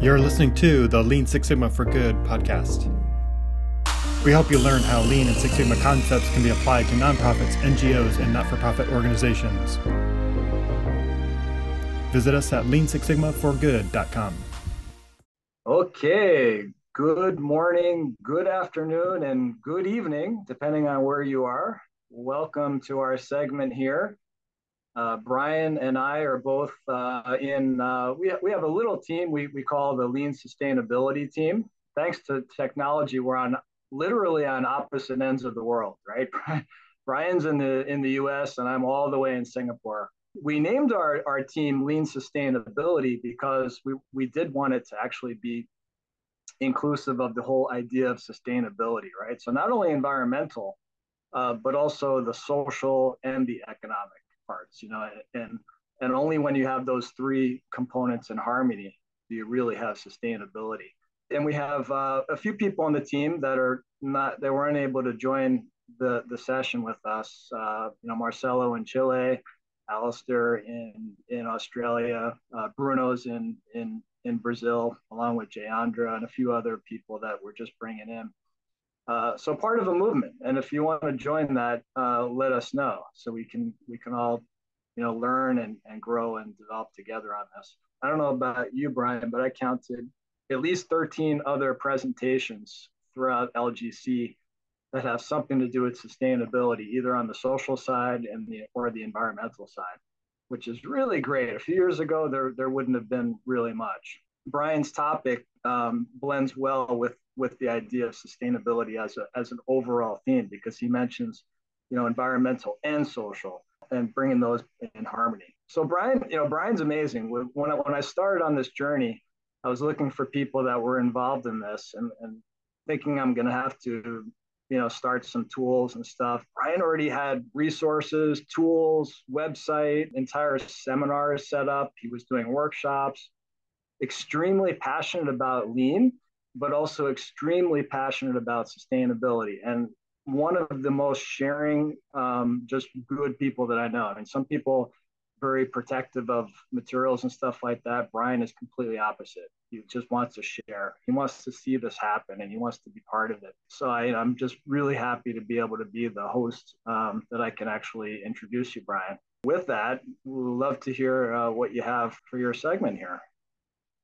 You're listening to the Lean Six Sigma for Good podcast. We help you learn how Lean and Six Sigma concepts can be applied to nonprofits, NGOs, and not for profit organizations. Visit us at leansixsigmaforgood.com. Okay, good morning, good afternoon, and good evening, depending on where you are. Welcome to our segment here uh, Brian and I are both uh, in, uh, we, we have a little team we, we call the Lean Sustainability Team. Thanks to technology, we're on literally on opposite ends of the world, right? Brian's in the, in the US and I'm all the way in Singapore. We named our, our team Lean Sustainability because we, we did want it to actually be inclusive of the whole idea of sustainability, right? So not only environmental, uh, but also the social and the economic parts, you know, and and only when you have those three components in harmony do you really have sustainability. And we have uh, a few people on the team that are not they weren't able to join the the session with us. Uh, you know, Marcelo in Chile, Alistair in in Australia, uh, Bruno's in in in Brazil, along with Jayandra and a few other people that we're just bringing in. Uh, so part of a movement. And if you want to join that, uh, let us know so we can we can all, you know, learn and, and grow and develop together on this. I don't know about you, Brian, but I counted at least 13 other presentations throughout LGC that have something to do with sustainability, either on the social side and the or the environmental side, which is really great. A few years ago, there there wouldn't have been really much. Brian's topic um, blends well with with the idea of sustainability as a as an overall theme because he mentions, you know, environmental and social and bringing those in harmony. So Brian, you know, Brian's amazing. When I, when I started on this journey, I was looking for people that were involved in this and, and thinking I'm going to have to, you know, start some tools and stuff. Brian already had resources, tools, website, entire seminars set up. He was doing workshops, extremely passionate about lean but also extremely passionate about sustainability. And one of the most sharing um, just good people that i know. I mean some people very protective of materials and stuff like that. Brian is completely opposite. He just wants to share. He wants to see this happen and he wants to be part of it. So I, am just really happy to be able to be the host um, that i can actually introduce you brian. With that we'd love to hear uh, what you have for your segment here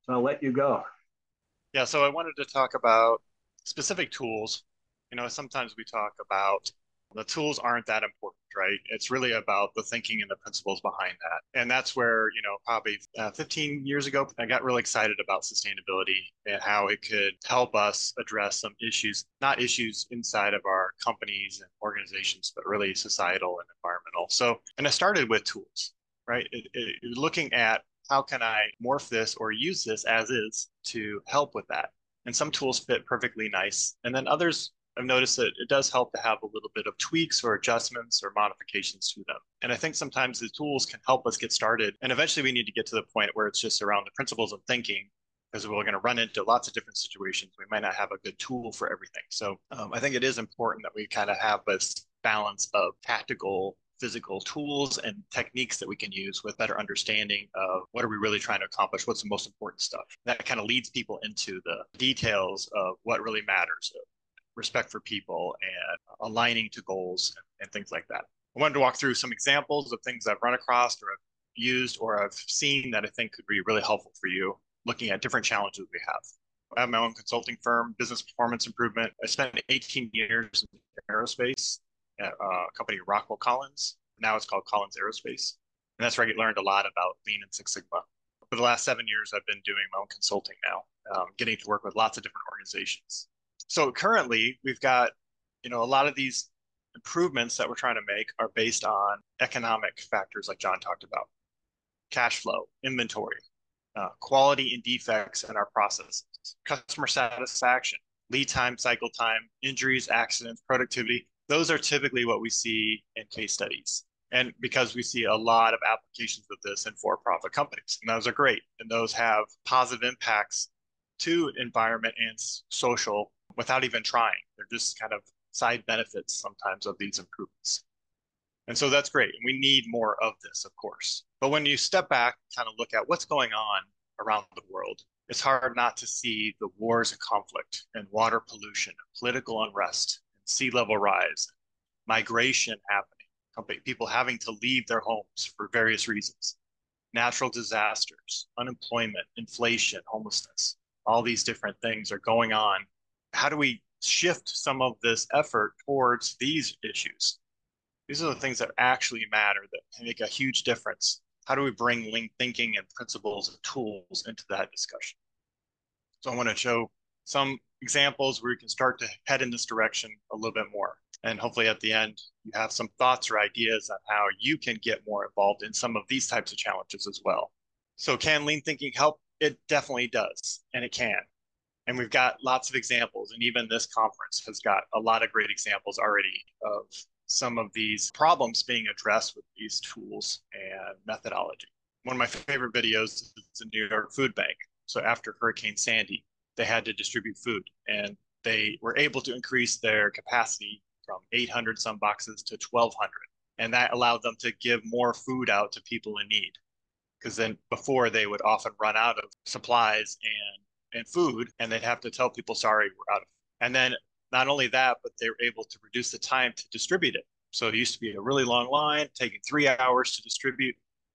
so i'll let you go yeah, so I wanted to talk about specific tools. You know, sometimes we talk about the tools aren't that important, right? It's really about the thinking and the principles behind that. And that's where, you know, probably uh, 15 years ago, I got really excited about sustainability and how it could help us address some issues, not issues inside of our companies and organizations, but really societal and environmental. So, and I started with tools, right? It, it, looking at how can I morph this or use this as is to help with that? And some tools fit perfectly nice. And then others, I've noticed that it does help to have a little bit of tweaks or adjustments or modifications to them. And I think sometimes the tools can help us get started. And eventually we need to get to the point where it's just around the principles of thinking because we're going to run into lots of different situations. We might not have a good tool for everything. So um, I think it is important that we kind of have this balance of tactical physical tools and techniques that we can use with better understanding of what are we really trying to accomplish what's the most important stuff. That kind of leads people into the details of what really matters uh, respect for people and aligning to goals and, and things like that. I wanted to walk through some examples of things i've run across or i've used or i've seen that i think could be really helpful for you looking at different challenges we have. I have my own consulting firm, business performance improvement. I spent 18 years in aerospace at a company Rockwell Collins. Now it's called Collins Aerospace. And that's where I learned a lot about Lean and Six Sigma. For the last seven years, I've been doing my own consulting now, um, getting to work with lots of different organizations. So currently, we've got, you know, a lot of these improvements that we're trying to make are based on economic factors like John talked about, cash flow, inventory, uh, quality and defects in our processes, customer satisfaction, lead time, cycle time, injuries, accidents, productivity those are typically what we see in case studies. And because we see a lot of applications of this in for profit companies, and those are great. And those have positive impacts to environment and social without even trying. They're just kind of side benefits sometimes of these improvements. And so that's great. We need more of this, of course. But when you step back, kind of look at what's going on around the world, it's hard not to see the wars and conflict and water pollution, political unrest, and sea level rise, migration happening, people having to leave their homes for various reasons, natural disasters, unemployment, inflation, homelessness. All these different things are going on. How do we shift some of this effort towards these issues? These are the things that actually matter that make a huge difference how do we bring lean thinking and principles and tools into that discussion? So I want to show some examples where you can start to head in this direction a little bit more. And hopefully at the end, you have some thoughts or ideas on how you can get more involved in some of these types of challenges as well. So can lean thinking help? It definitely does, and it can. And we've got lots of examples, and even this conference has got a lot of great examples already of some of these problems being addressed with these tools and methodology. One of my favorite videos is the New York Food Bank. So after Hurricane Sandy, they had to distribute food and they were able to increase their capacity from 800 some boxes to 1200 and that allowed them to give more food out to people in need because then before they would often run out of supplies and and food and they'd have to tell people sorry we're out of and then not only that, but they were able to reduce the time to distribute it. So it used to be a really long line, taking three hours to distribute.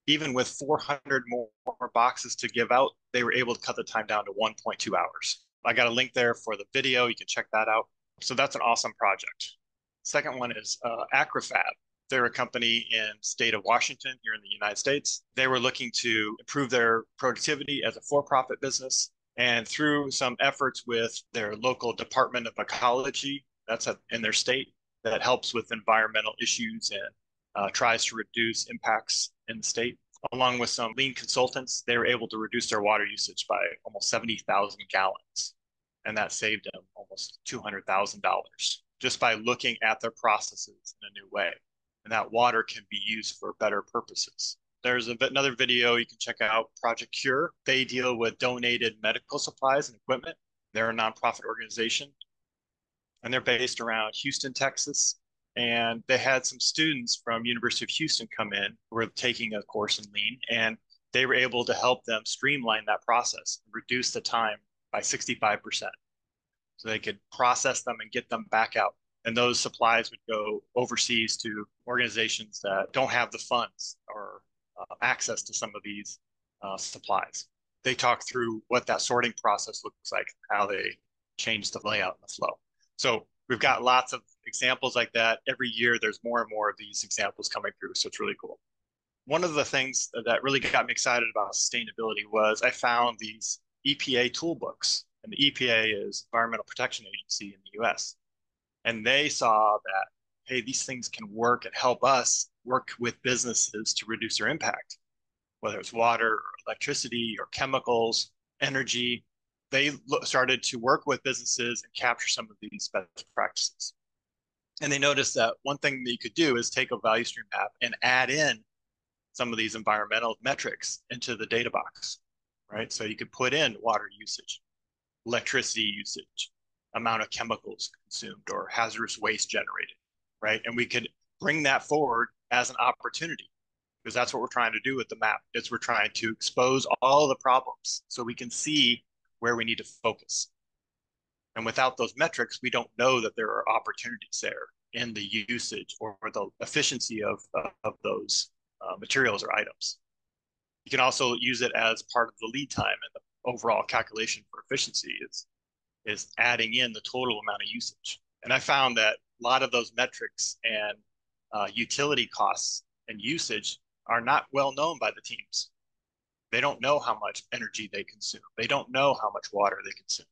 Even with 400 more boxes to give out, they were able to cut the time down to 1.2 hours. I got a link there for the video. You can check that out. So that's an awesome project. Second one is uh, Acrofab. They're a company in state of Washington here in the United States. They were looking to improve their productivity as a for-profit business and through some efforts with their local Department of Ecology, that's in their state, that helps with environmental issues and uh, tries to reduce impacts in the state. Along with some lean consultants, they were able to reduce their water usage by almost 70,000 gallons. And that saved them almost $200,000 just by looking at their processes in a new way. And that water can be used for better purposes. There's a, another video you can check out, Project Cure. They deal with donated medical supplies and equipment. They're a nonprofit organization, and they're based around Houston, Texas. And they had some students from University of Houston come in who were taking a course in lean, and they were able to help them streamline that process, reduce the time by 65%. So they could process them and get them back out. And those supplies would go overseas to organizations that don't have the funds or uh, access to some of these uh, supplies. They talk through what that sorting process looks like, how they change the layout and the flow. So we've got lots of examples like that. Every year, there's more and more of these examples coming through. So it's really cool. One of the things that really got me excited about sustainability was I found these EPA toolbooks, and the EPA is Environmental Protection Agency in the US. And they saw that, hey, these things can work and help us work with businesses to reduce their impact, whether it's water, or electricity, or chemicals, energy. They started to work with businesses and capture some of these best practices. And they noticed that one thing that you could do is take a value stream map and add in some of these environmental metrics into the data box, right? So you could put in water usage, electricity usage, amount of chemicals consumed, or hazardous waste generated, right? And we could bring that forward as an opportunity because that's what we're trying to do with the map is we're trying to expose all the problems so we can see where we need to focus and without those metrics we don't know that there are opportunities there in the usage or the efficiency of, of those uh, materials or items you can also use it as part of the lead time and the overall calculation for efficiency is is adding in the total amount of usage and i found that a lot of those metrics and uh, utility costs and usage are not well known by the teams. They don't know how much energy they consume. They don't know how much water they consume.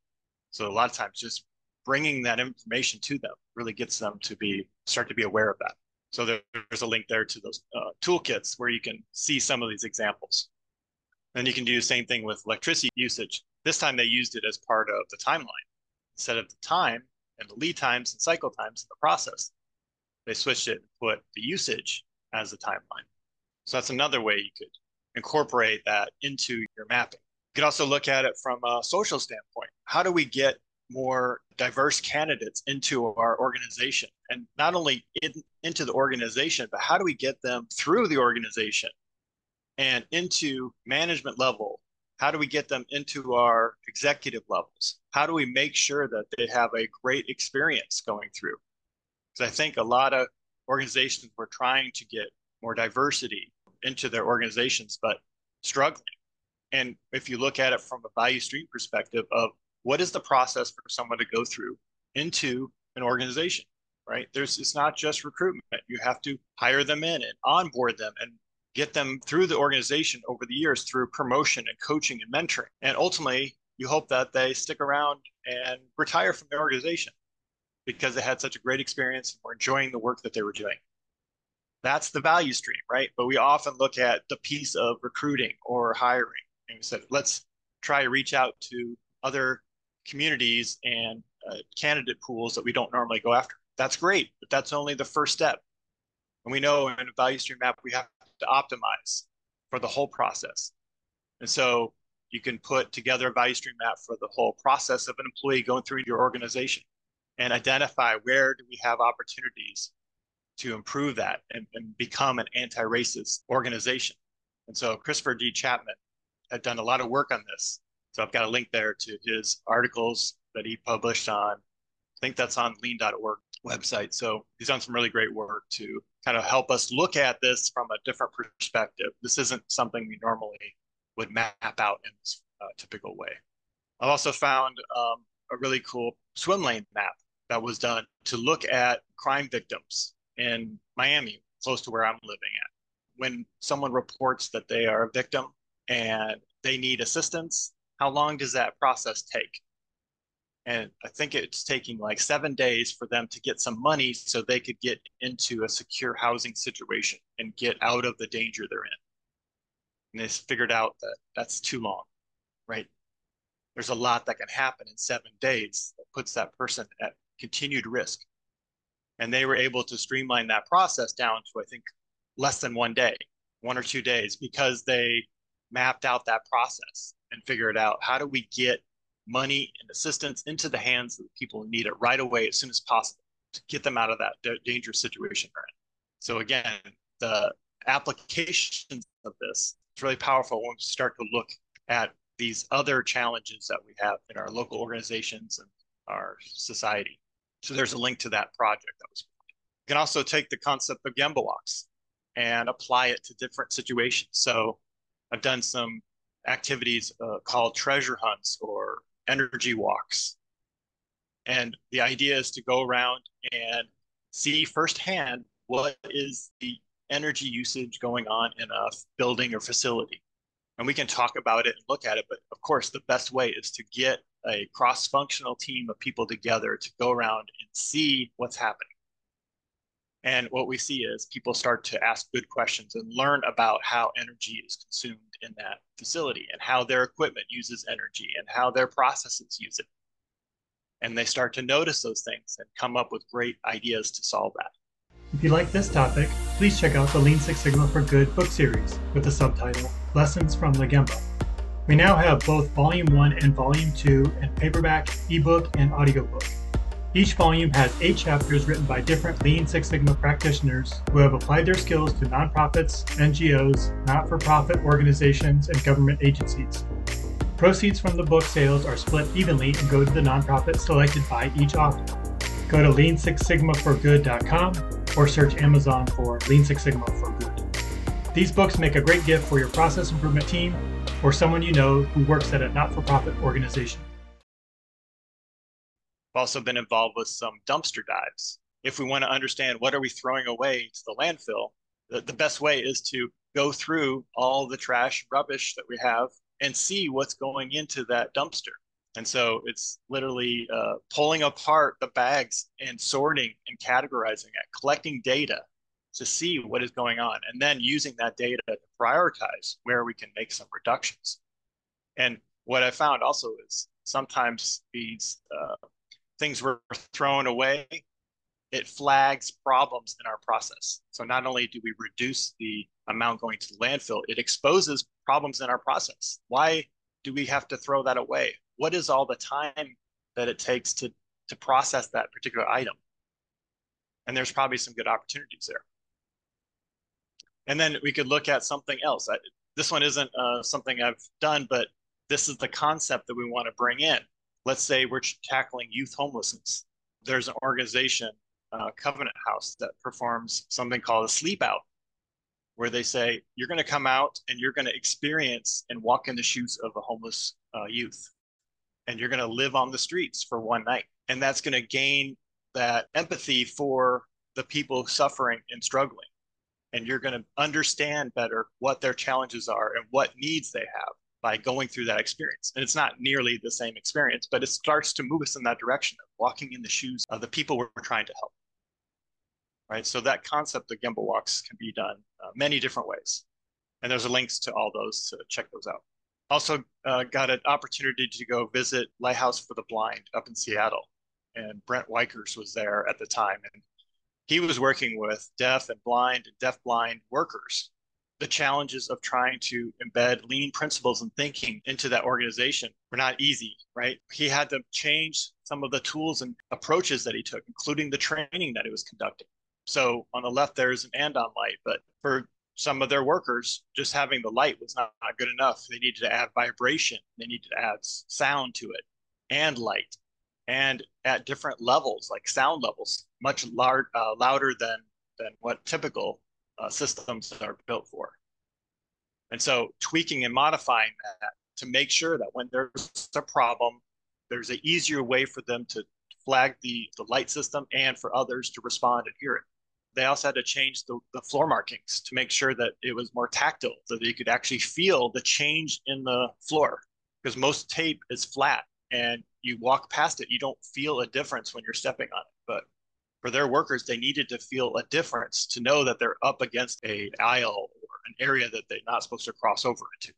So a lot of times, just bringing that information to them really gets them to be start to be aware of that. So there, there's a link there to those uh, toolkits where you can see some of these examples. Then you can do the same thing with electricity usage. This time they used it as part of the timeline instead of the time and the lead times and cycle times in the process they switched it and put the usage as the timeline. So that's another way you could incorporate that into your mapping. You could also look at it from a social standpoint. How do we get more diverse candidates into our organization and not only in, into the organization, but how do we get them through the organization and into management level How do we get them into our executive levels? How do we make sure that they have a great experience going through? Because I think a lot of organizations were trying to get more diversity into their organizations, but struggling. And if you look at it from a value stream perspective of what is the process for someone to go through into an organization, right? There's it's not just recruitment. You have to hire them in and onboard them and get them through the organization over the years through promotion and coaching and mentoring. And ultimately, you hope that they stick around and retire from the organization because they had such a great experience and were enjoying the work that they were doing. That's the value stream, right? But we often look at the piece of recruiting or hiring and we said, let's try to reach out to other communities and uh, candidate pools that we don't normally go after. That's great, but that's only the first step. And we know in a value stream map, we have to optimize for the whole process. And so you can put together a value stream map for the whole process of an employee going through your organization and identify where do we have opportunities to improve that and, and become an anti-racist organization. And so Christopher D. Chapman had done a lot of work on this. So I've got a link there to his articles that he published on, I think that's on lean.org website. So he's done some really great work to kind of help us look at this from a different perspective. This isn't something we normally would map out in this uh, typical way. I've also found um, a really cool swim lane map that was done to look at crime victims in Miami, close to where I'm living at. When someone reports that they are a victim and they need assistance, how long does that process take? And I think it's taking like seven days for them to get some money so they could get into a secure housing situation and get out of the danger they're in. And they figured out that that's too long, right? There's a lot that can happen in seven days that puts that person at continued risk. And they were able to streamline that process down to, I think, less than one day, one or two days, because they mapped out that process and figure it out how do we get money and assistance into the hands of the people who need it right away as soon as possible to get them out of that dangerous situation they're in. So again, the applications of this is really powerful when we start to look at these other challenges that we have in our local organizations and our society. So there's a link to that project that was. You can also take the concept of Gemba and apply it to different situations. So I've done some activities uh, called treasure hunts or energy walks. And the idea is to go around and see firsthand what is the energy usage going on in a building or facility. And we can talk about it and look at it. But of course, the best way is to get a cross functional team of people together to go around and see what's happening. And what we see is people start to ask good questions and learn about how energy is consumed in that facility and how their equipment uses energy and how their processes use it. And they start to notice those things and come up with great ideas to solve that. If you like this topic, please check out the Lean Six Sigma for Good book series with the subtitle Lessons from the Gemba. We now have both Volume 1 and Volume 2 in paperback, ebook, and audiobook. Each volume has eight chapters written by different Lean Six Sigma practitioners who have applied their skills to nonprofits, NGOs, not for profit organizations, and government agencies. Proceeds from the book sales are split evenly and go to the nonprofit selected by each author. Go to lean6sigmaforgood.com or search Amazon for Lean Six Sigma for Good. These books make a great gift for your process improvement team or someone you know who works at a not for profit organization also been involved with some dumpster dives. If we want to understand what are we throwing away to the landfill, the, the best way is to go through all the trash rubbish that we have and see what's going into that dumpster. And so it's literally uh, pulling apart the bags and sorting and categorizing it, collecting data to see what is going on, and then using that data to prioritize where we can make some reductions. And what I found also is sometimes these uh, things were thrown away, it flags problems in our process. So not only do we reduce the amount going to the landfill, it exposes problems in our process. Why do we have to throw that away? What is all the time that it takes to, to process that particular item? And there's probably some good opportunities there. And then we could look at something else. I, this one isn't uh, something I've done, but this is the concept that we want to bring in. Let's say we're tackling youth homelessness. There's an organization, uh, Covenant House, that performs something called a sleep out, where they say, you're going to come out and you're going to experience and walk in the shoes of a homeless uh, youth. And you're going to live on the streets for one night. And that's going to gain that empathy for the people suffering and struggling. And you're going to understand better what their challenges are and what needs they have by going through that experience. And it's not nearly the same experience, but it starts to move us in that direction of walking in the shoes of the people we're trying to help. Right. So that concept of Gemba walks can be done uh, many different ways. And there's links to all those to check those out. Also, uh, got an opportunity to go visit Lighthouse for the Blind up in Seattle. And Brent Wykers was there at the time. And he was working with deaf and blind and deaf blind workers the challenges of trying to embed lean principles and thinking into that organization were not easy, right? He had to change some of the tools and approaches that he took, including the training that he was conducting. So on the left, there's an andon light, but for some of their workers, just having the light was not, not good enough. They needed to add vibration, they needed to add sound to it and light and at different levels, like sound levels, much lar- uh, louder than, than what typical uh, systems are built for. And so tweaking and modifying that to make sure that when there's a problem, there's an easier way for them to flag the, the light system and for others to respond and hear it. They also had to change the, the floor markings to make sure that it was more tactile, so they could actually feel the change in the floor. Because most tape is flat and you walk past it, you don't feel a difference when you're stepping on it. But for their workers, they needed to feel a difference to know that they're up against a aisle or an area that they're not supposed to cross over into.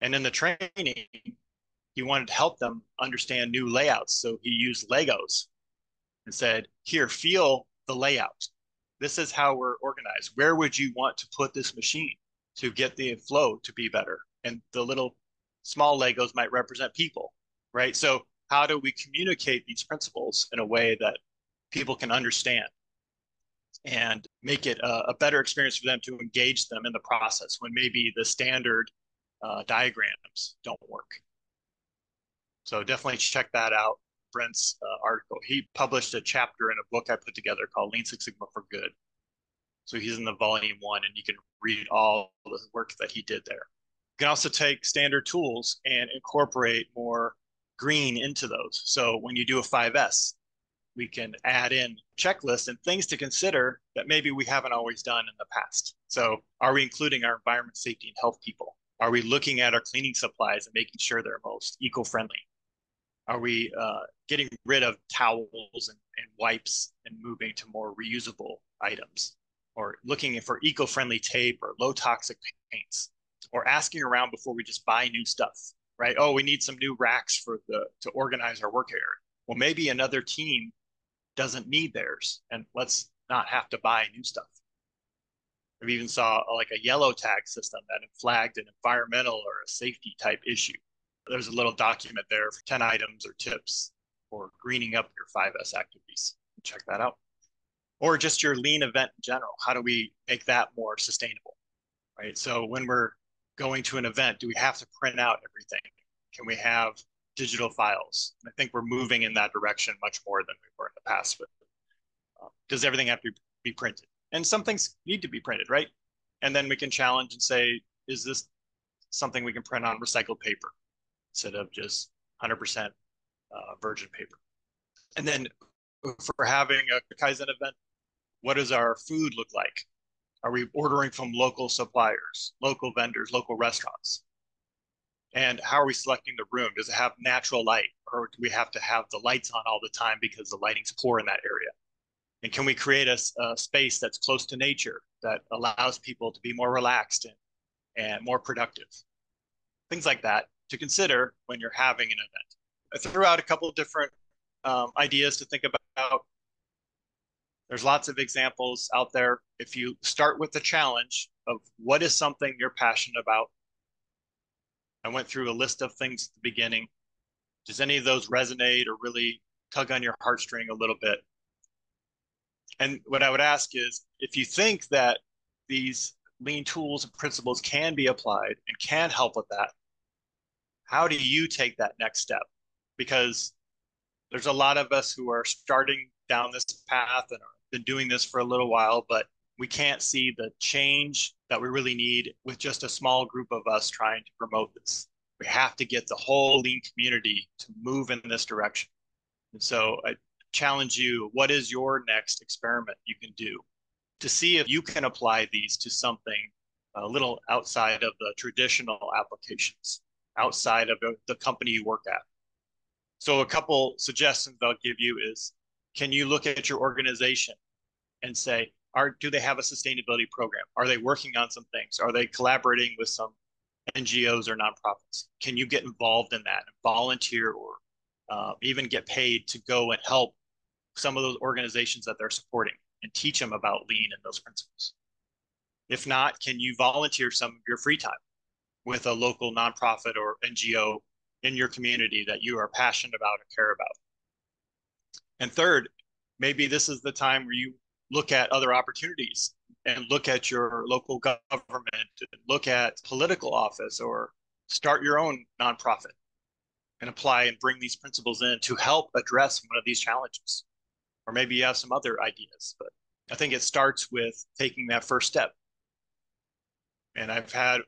And in the training, he wanted to help them understand new layouts. So he used Legos and said, Here, feel the layout. This is how we're organized. Where would you want to put this machine to get the flow to be better? And the little small Legos might represent people, right? So, how do we communicate these principles in a way that people can understand and make it a, a, better experience for them to engage them in the process when maybe the standard uh, diagrams don't work. So definitely check that out. Brent's uh, article. He published a chapter in a book I put together called Lean Six Sigma for Good. So he's in the volume one, and you can read all the work that he did there. You can also take standard tools and incorporate more green into those. So when you do a 5S, we can add in checklists and things to consider that maybe we haven't always done in the past. So, are we including our environment, safety, and health people? Are we looking at our cleaning supplies and making sure they're most eco friendly? Are we uh, getting rid of towels and, and wipes and moving to more reusable items? Or looking for eco friendly tape or low toxic paints? Or asking around before we just buy new stuff, right? Oh, we need some new racks for the to organize our work area. Well, maybe another team doesn't need theirs and let's not have to buy new stuff. We even saw like a yellow tag system that flagged an environmental or a safety type issue. There's a little document there for 10 items or tips for greening up your 5S activities. Check that out. Or just your lean event in general. How do we make that more sustainable? Right. So when we're going to an event, do we have to print out everything? Can we have digital files. I think we're moving in that direction much more than we were in the past. But uh, does everything have to be printed? And some things need to be printed, right? And then we can challenge and say, is this something we can print on recycled paper instead of just 100% uh, virgin paper? And then for having a Kaizen event, what does our food look like? Are we ordering from local suppliers, local vendors, local restaurants? And how are we selecting the room? Does it have natural light or do we have to have the lights on all the time because the lighting's poor in that area? And can we create a, a space that's close to nature that allows people to be more relaxed and, and more productive? Things like that to consider when you're having an event. I threw out a couple of different um, ideas to think about. There's lots of examples out there. If you start with the challenge of what is something you're passionate about, I went through a list of things at the beginning. Does any of those resonate or really tug on your heartstring a little bit? And what I would ask is if you think that these lean tools and principles can be applied and can help with that, how do you take that next step? Because there's a lot of us who are starting down this path and have been doing this for a little while, but we can't see the change that we really need with just a small group of us trying to promote this. We have to get the whole lean community to move in this direction. And so I challenge you what is your next experiment you can do to see if you can apply these to something a little outside of the traditional applications, outside of the company you work at. So, a couple suggestions I'll give you is can you look at your organization and say, are do they have a sustainability program? Are they working on some things? Are they collaborating with some NGOs or nonprofits? Can you get involved in that and volunteer or uh, even get paid to go and help some of those organizations that they're supporting and teach them about lean and those principles? If not, can you volunteer some of your free time with a local nonprofit or NGO in your community that you are passionate about and care about? And third, maybe this is the time where you look at other opportunities and look at your local government, look at political office, or start your own nonprofit and apply and bring these principles in to help address one of these challenges. Or maybe you have some other ideas, but I think it starts with taking that first step. And I've had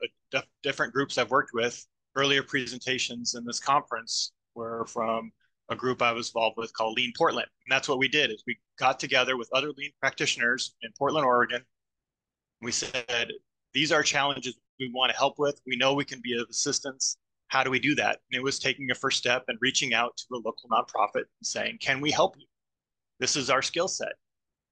different groups I've worked with. Earlier presentations in this conference were from a group I was involved with called Lean Portland. And that's what we did is we got together with other lean practitioners in Portland, Oregon. We said, these are challenges we want to help with. We know we can be of assistance. How do we do that? And it was taking a first step and reaching out to a local nonprofit and saying, can we help you? This is our skill set.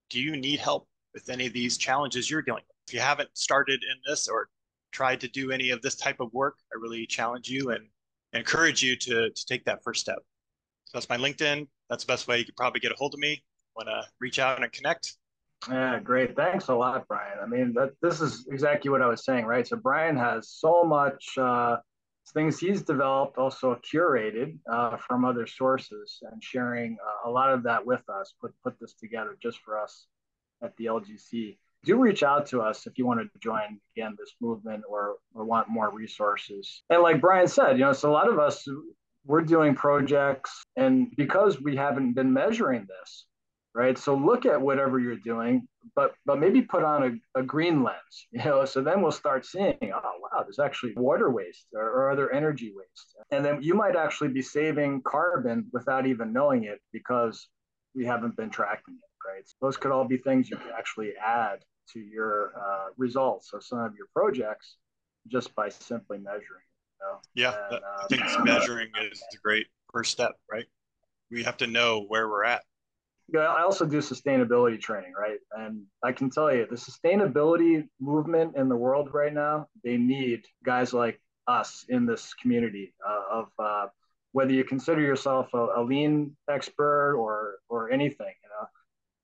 Do you need help with any of these challenges you're dealing with? If you haven't started in this or tried to do any of this type of work, I really challenge you and encourage you to, to take that first step. So that's my LinkedIn. That's the best way you could probably get a hold of me. Want to reach out and connect? Yeah, great. Thanks a lot, Brian. I mean, that, this is exactly what I was saying, right? So Brian has so much uh, things he's developed, also curated uh, from other sources, and sharing uh, a lot of that with us. Put put this together just for us at the LGC. Do reach out to us if you want to join again this movement or or want more resources. And like Brian said, you know, so a lot of us we're doing projects and because we haven't been measuring this right? So look at whatever you're doing but but maybe put on a, a green lens you know? So then we'll start seeing oh wow there's actually water waste or, or other energy waste. And then you might actually be saving carbon without even knowing it because we haven't been tracking it right? So those could all be things you can actually add to your uh, results of some of your projects just by simply measuring know? Yeah, and, I think uh, measuring is a great first step, right? We have to know where we're at. Yeah, I also do sustainability training, right? And I can tell you the sustainability movement in the world right now, they need guys like us in this community uh, of uh, whether you consider yourself a, a, lean expert or or anything, you know.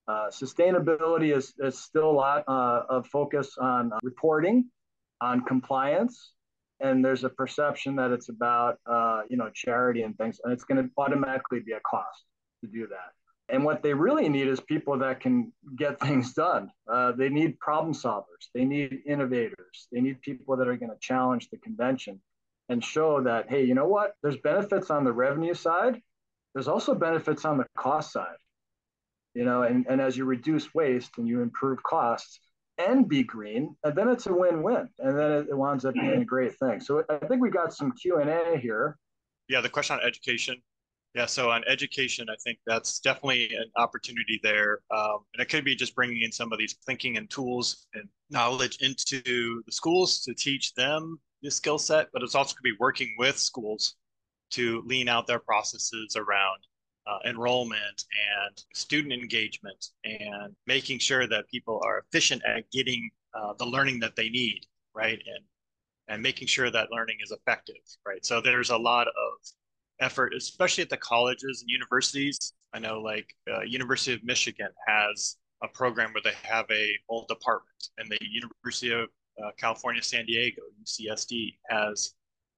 Uh, sustainability is, is still a lot uh, of focus on reporting, on compliance, and there's a perception that it's about uh, you know charity and things and it's going to automatically be a cost to do that. And what they really need is people that can get things done. Uh, they need problem solvers. They need innovators. They need people that are going to challenge the convention and show that hey you know what? There's benefits on the revenue side. There's also benefits on the cost side. You know and, and as you reduce waste and you improve costs and be green, and then it's a win-win, and then it, it winds up being a great thing. So I think we got some Q and A here. Yeah, the question on education. Yeah, so on education, I think that's definitely an opportunity there, um, and it could be just bringing in some of these thinking and tools and knowledge into the schools to teach them this skill set, but it's also going to be working with schools to lean out their processes around uh, enrollment and student engagement and making sure that people are efficient at getting uh, the learning that they need, right? And and making sure that learning is effective, right? So there's a lot of effort, especially at the colleges and universities. I know, like uh, University of Michigan has a program where they have a whole department, and the University of uh, California, San Diego, UCSD, has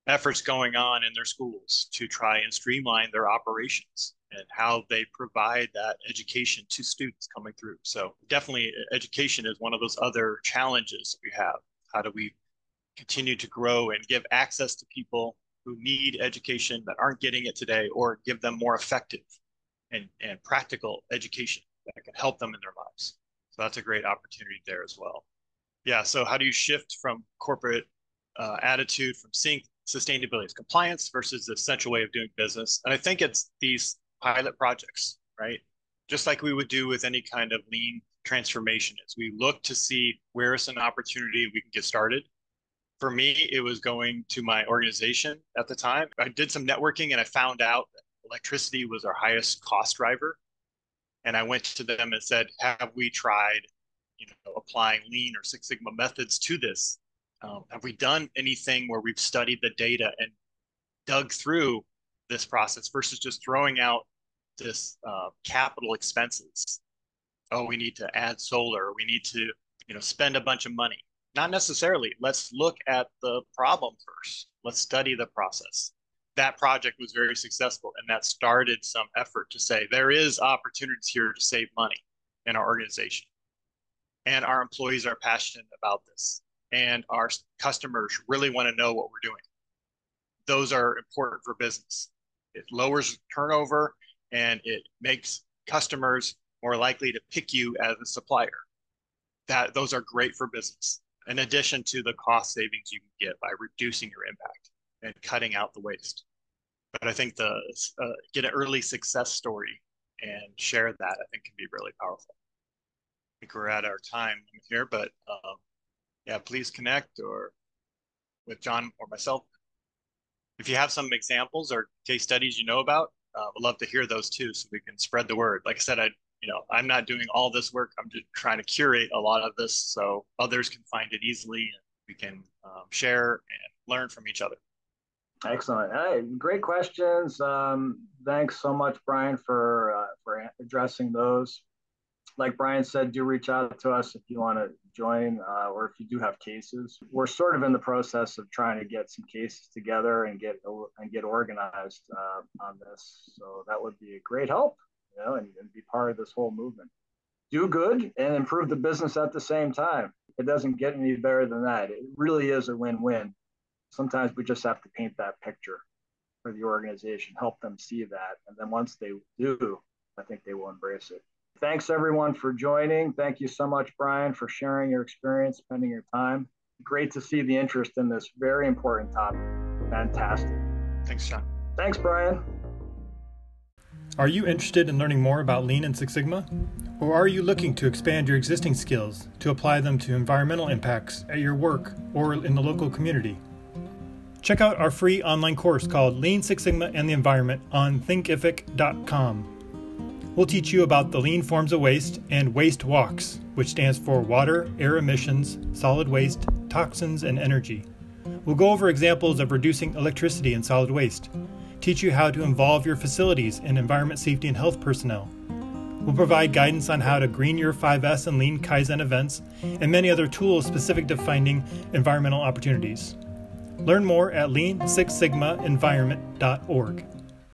efforts going on in their schools to try and streamline their operations and how they provide that education to students coming through. So definitely education is one of those other challenges we have. How do we continue to grow and give access to people who need education that aren't getting it today or give them more effective and, and practical education that can help them in their lives. So that's a great opportunity there as well. Yeah. So how do you shift from corporate uh, attitude from seeing sustainability as compliance versus the essential way of doing business? And I think it's these pilot projects, right? Just like we would do with any kind of lean transformation is we look to see where is an opportunity we can get started. For me, it was going to my organization at the time. I did some networking and I found out electricity was our highest cost driver. And I went to them and said, have we tried, you know, applying lean or Six Sigma methods to this? Um, have we done anything where we've studied the data and dug through this process versus just throwing out this uh, capital expenses? Oh, we need to add solar. We need to, you know, spend a bunch of money. Not necessarily. Let's look at the problem first. Let's study the process that project was very successful and that started some effort to say there is opportunities here to save money in our organization and our employees are passionate about this and our customers really want to know what we're doing those are important for business it lowers turnover and it makes customers more likely to pick you as a supplier that those are great for business in addition to the cost savings you can get by reducing your impact and cutting out the waste. But I think the uh, get an early success story and share that I think can be really powerful. I think we're at our time here, but um, yeah, please connect or with John or myself. If you have some examples or case studies you know about, uh, would love to hear those too, so we can spread the word. Like I said, I you know I'm not doing all this work. I'm just trying to curate a lot of this so others can find it easily and we can um, share and learn from each other. Excellent. Hey, great questions. Um, thanks so much, Brian, for uh, for addressing those. Like Brian said, do reach out to us if you want to join uh, or if you do have cases. We're sort of in the process of trying to get some cases together and get and get organized uh, on this. So that would be a great help, you know, and, and be part of this whole movement. Do good and improve the business at the same time. It doesn't get any better than that. It really is a win-win sometimes we just have to paint that picture for the organization, help them see that. And then once they do, I think they will embrace it. Thanks everyone for joining. Thank you so much, Brian, for sharing your experience, spending your time. Great to see the interest in this very important topic. Fantastic. Thanks, John. Thanks, Brian. Are you interested in learning more about Lean and Six Sigma? Or are you looking to expand your existing skills to apply them to environmental impacts at your work or in the local community? Check out our free online course called Lean Six Sigma and the Environment on thinkific.com. We'll teach you about the lean forms of waste and waste walks, which stands for water, air emissions, solid waste, toxins, and energy. We'll go over examples of reducing electricity and solid waste, teach you how to involve your facilities and environment safety and health personnel. We'll provide guidance on how to green your 5S and Lean Kaizen events, and many other tools specific to finding environmental opportunities. Learn more at lean6sigmaenvironment.org.